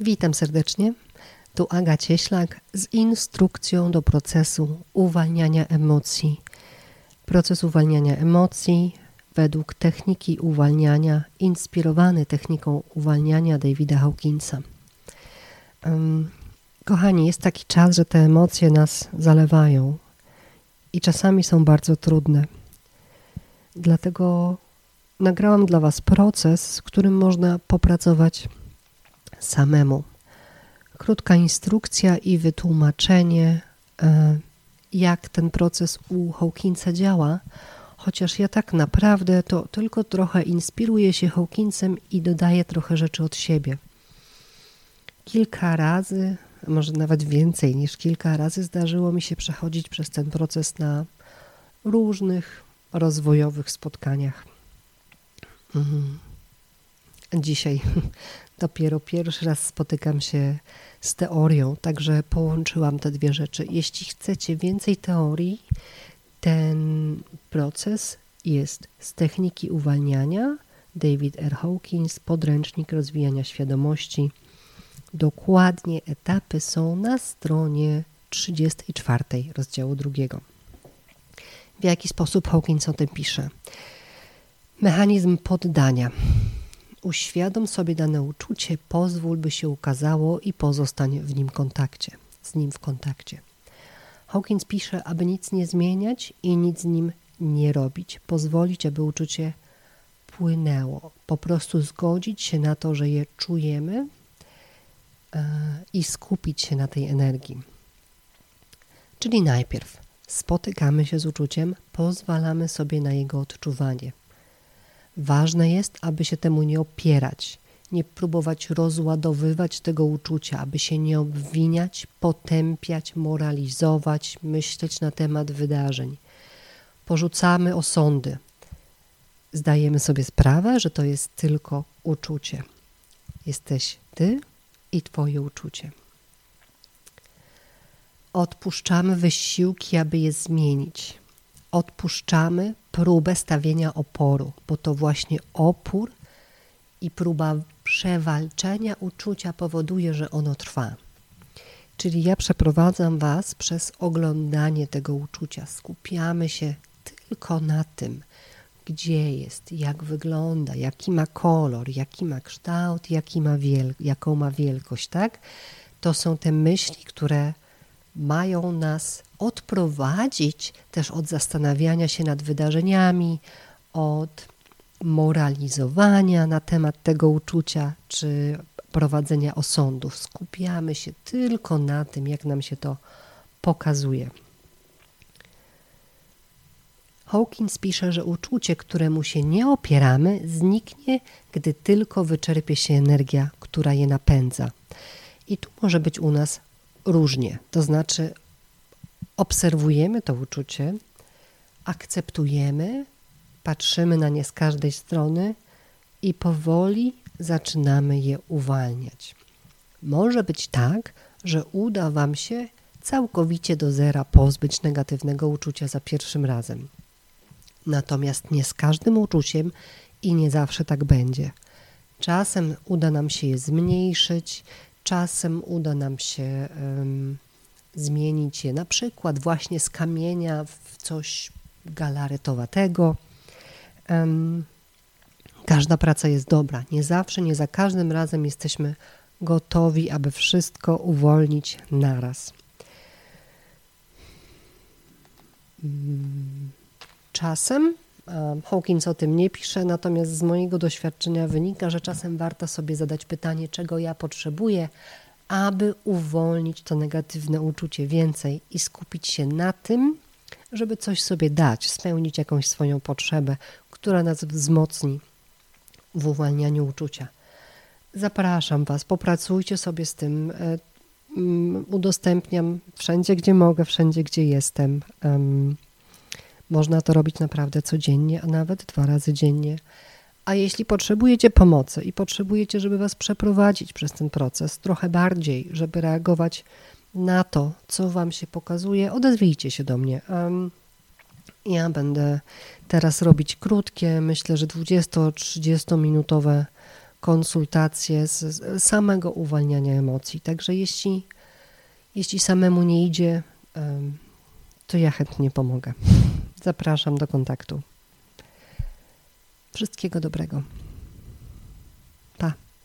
Witam serdecznie. Tu Aga Cieślak z instrukcją do procesu uwalniania emocji. Proces uwalniania emocji według techniki uwalniania, inspirowany techniką uwalniania Davida Hawkinsa. Kochani, jest taki czas, że te emocje nas zalewają i czasami są bardzo trudne. Dlatego nagrałam dla Was proces, z którym można popracować samemu. Krótka instrukcja i wytłumaczenie, e, jak ten proces u Hawkinsa działa, chociaż ja tak naprawdę to tylko trochę inspiruję się Hawkinsem i dodaję trochę rzeczy od siebie. Kilka razy, może nawet więcej niż kilka razy, zdarzyło mi się przechodzić przez ten proces na różnych rozwojowych spotkaniach. Mhm. Dzisiaj dopiero pierwszy raz spotykam się z teorią, także połączyłam te dwie rzeczy. Jeśli chcecie więcej teorii, ten proces jest z techniki uwalniania. David R. Hawkins, podręcznik rozwijania świadomości. Dokładnie etapy są na stronie 34 rozdziału drugiego. W jaki sposób Hawkins o tym pisze? Mechanizm poddania. Uświadom sobie dane uczucie, pozwól, by się ukazało i pozostań w nim kontakcie, z nim w kontakcie. Hawkins pisze, aby nic nie zmieniać i nic z nim nie robić, pozwolić, aby uczucie płynęło, po prostu zgodzić się na to, że je czujemy e, i skupić się na tej energii. Czyli najpierw spotykamy się z uczuciem, pozwalamy sobie na jego odczuwanie. Ważne jest, aby się temu nie opierać, nie próbować rozładowywać tego uczucia, aby się nie obwiniać, potępiać, moralizować, myśleć na temat wydarzeń. Porzucamy osądy. Zdajemy sobie sprawę, że to jest tylko uczucie. Jesteś ty i twoje uczucie. Odpuszczamy wysiłki, aby je zmienić. Odpuszczamy próbę stawienia oporu, bo to właśnie opór i próba przewalczenia uczucia powoduje, że ono trwa. Czyli ja przeprowadzam Was przez oglądanie tego uczucia. Skupiamy się tylko na tym, gdzie jest, jak wygląda, jaki ma kolor, jaki ma kształt, jaki ma wiel- jaką ma wielkość, tak? To są te myśli, które mają nas odprowadzić też od zastanawiania się nad wydarzeniami, od moralizowania na temat tego uczucia czy prowadzenia osądów. Skupiamy się tylko na tym, jak nam się to pokazuje. Hawkins pisze, że uczucie, któremu się nie opieramy, zniknie, gdy tylko wyczerpie się energia, która je napędza. I tu może być u nas różnie. To znaczy, obserwujemy to uczucie, akceptujemy, patrzymy na nie z każdej strony i powoli zaczynamy je uwalniać. Może być tak, że uda Wam się całkowicie do zera pozbyć negatywnego uczucia za pierwszym razem. Natomiast nie z każdym uczuciem i nie zawsze tak będzie. Czasem uda nam się je zmniejszyć, czasem uda nam się zmienić je na przykład właśnie z kamienia w coś galaretowatego. Każda praca jest dobra. Nie zawsze, nie za każdym razem jesteśmy gotowi, aby wszystko uwolnić naraz. Mm, czasem Hawkins o tym nie pisze, natomiast z mojego doświadczenia wynika, że czasem warto sobie zadać pytanie, czego ja potrzebuję, aby uwolnić to negatywne uczucie więcej i skupić się na tym, żeby coś sobie dać, spełnić jakąś swoją potrzebę, która nas wzmocni w uwalnianiu uczucia. Zapraszam Was, popracujcie sobie z tym. E, udostępniam wszędzie, gdzie mogę, wszędzie, gdzie jestem. Można to robić naprawdę codziennie, a nawet dwa razy dziennie. A jeśli potrzebujecie pomocy i potrzebujecie, żeby Was przeprowadzić przez ten proces trochę bardziej, żeby reagować na to, co Wam się pokazuje, odezwijcie się do mnie. Ja będę teraz robić krótkie, myślę, że 20-30 minutowe konsultacje z, z samego uwalniania emocji. Także jeśli, jeśli samemu nie idzie, to ja chętnie pomogę. Zapraszam do kontaktu. Wszystkiego dobrego.